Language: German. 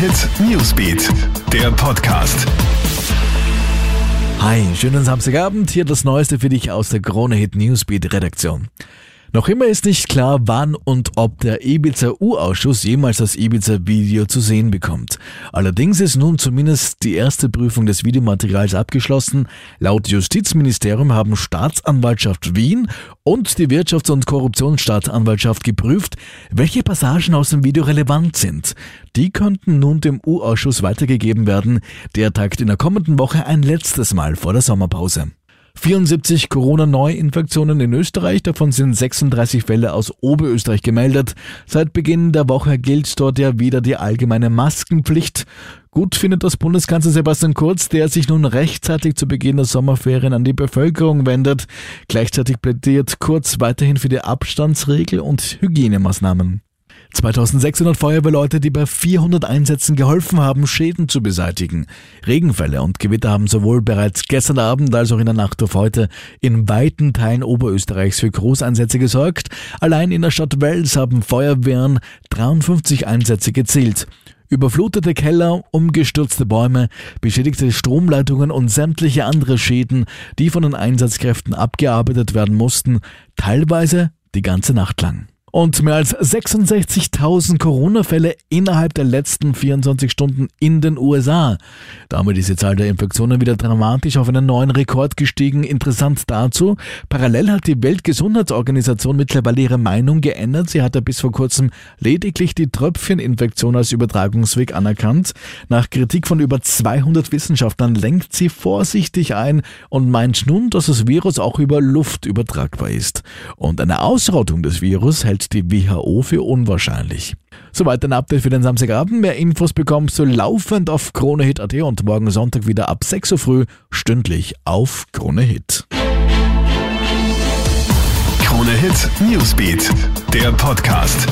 Hit Newsbeat, der Podcast. Hi, schönen Samstagabend. Hier das Neueste für dich aus der Krone Hit Newsbeat Redaktion. Noch immer ist nicht klar, wann und ob der Ibiza-U-Ausschuss jemals das Ibiza-Video zu sehen bekommt. Allerdings ist nun zumindest die erste Prüfung des Videomaterials abgeschlossen. Laut Justizministerium haben Staatsanwaltschaft Wien und die Wirtschafts- und Korruptionsstaatsanwaltschaft geprüft, welche Passagen aus dem Video relevant sind. Die könnten nun dem U-Ausschuss weitergegeben werden. Der tagt in der kommenden Woche ein letztes Mal vor der Sommerpause. 74 Corona-Neuinfektionen in Österreich, davon sind 36 Fälle aus Oberösterreich gemeldet. Seit Beginn der Woche gilt dort ja wieder die allgemeine Maskenpflicht. Gut findet das Bundeskanzler Sebastian Kurz, der sich nun rechtzeitig zu Beginn der Sommerferien an die Bevölkerung wendet. Gleichzeitig plädiert Kurz weiterhin für die Abstandsregel und Hygienemaßnahmen. 2600 Feuerwehrleute, die bei 400 Einsätzen geholfen haben, Schäden zu beseitigen. Regenfälle und Gewitter haben sowohl bereits gestern Abend als auch in der Nacht auf heute in weiten Teilen Oberösterreichs für Großeinsätze gesorgt. Allein in der Stadt Wels haben Feuerwehren 53 Einsätze gezielt. Überflutete Keller, umgestürzte Bäume, beschädigte Stromleitungen und sämtliche andere Schäden, die von den Einsatzkräften abgearbeitet werden mussten, teilweise die ganze Nacht lang. Und mehr als 66.000 Corona-Fälle innerhalb der letzten 24 Stunden in den USA. Damit ist die Zahl der Infektionen wieder dramatisch auf einen neuen Rekord gestiegen. Interessant dazu, parallel hat die Weltgesundheitsorganisation mittlerweile ihre Meinung geändert. Sie hatte bis vor kurzem lediglich die Tröpfcheninfektion als Übertragungsweg anerkannt. Nach Kritik von über 200 Wissenschaftlern lenkt sie vorsichtig ein und meint nun, dass das Virus auch über Luft übertragbar ist. Und eine Ausrottung des Virus hält hält die WHO für unwahrscheinlich. Soweit ein Update für den Samstagabend. Mehr Infos bekommst du laufend auf KroneHit.at und morgen Sonntag wieder ab 6 Uhr früh stündlich auf KroneHit. KroneHit Newsbeat, der Podcast.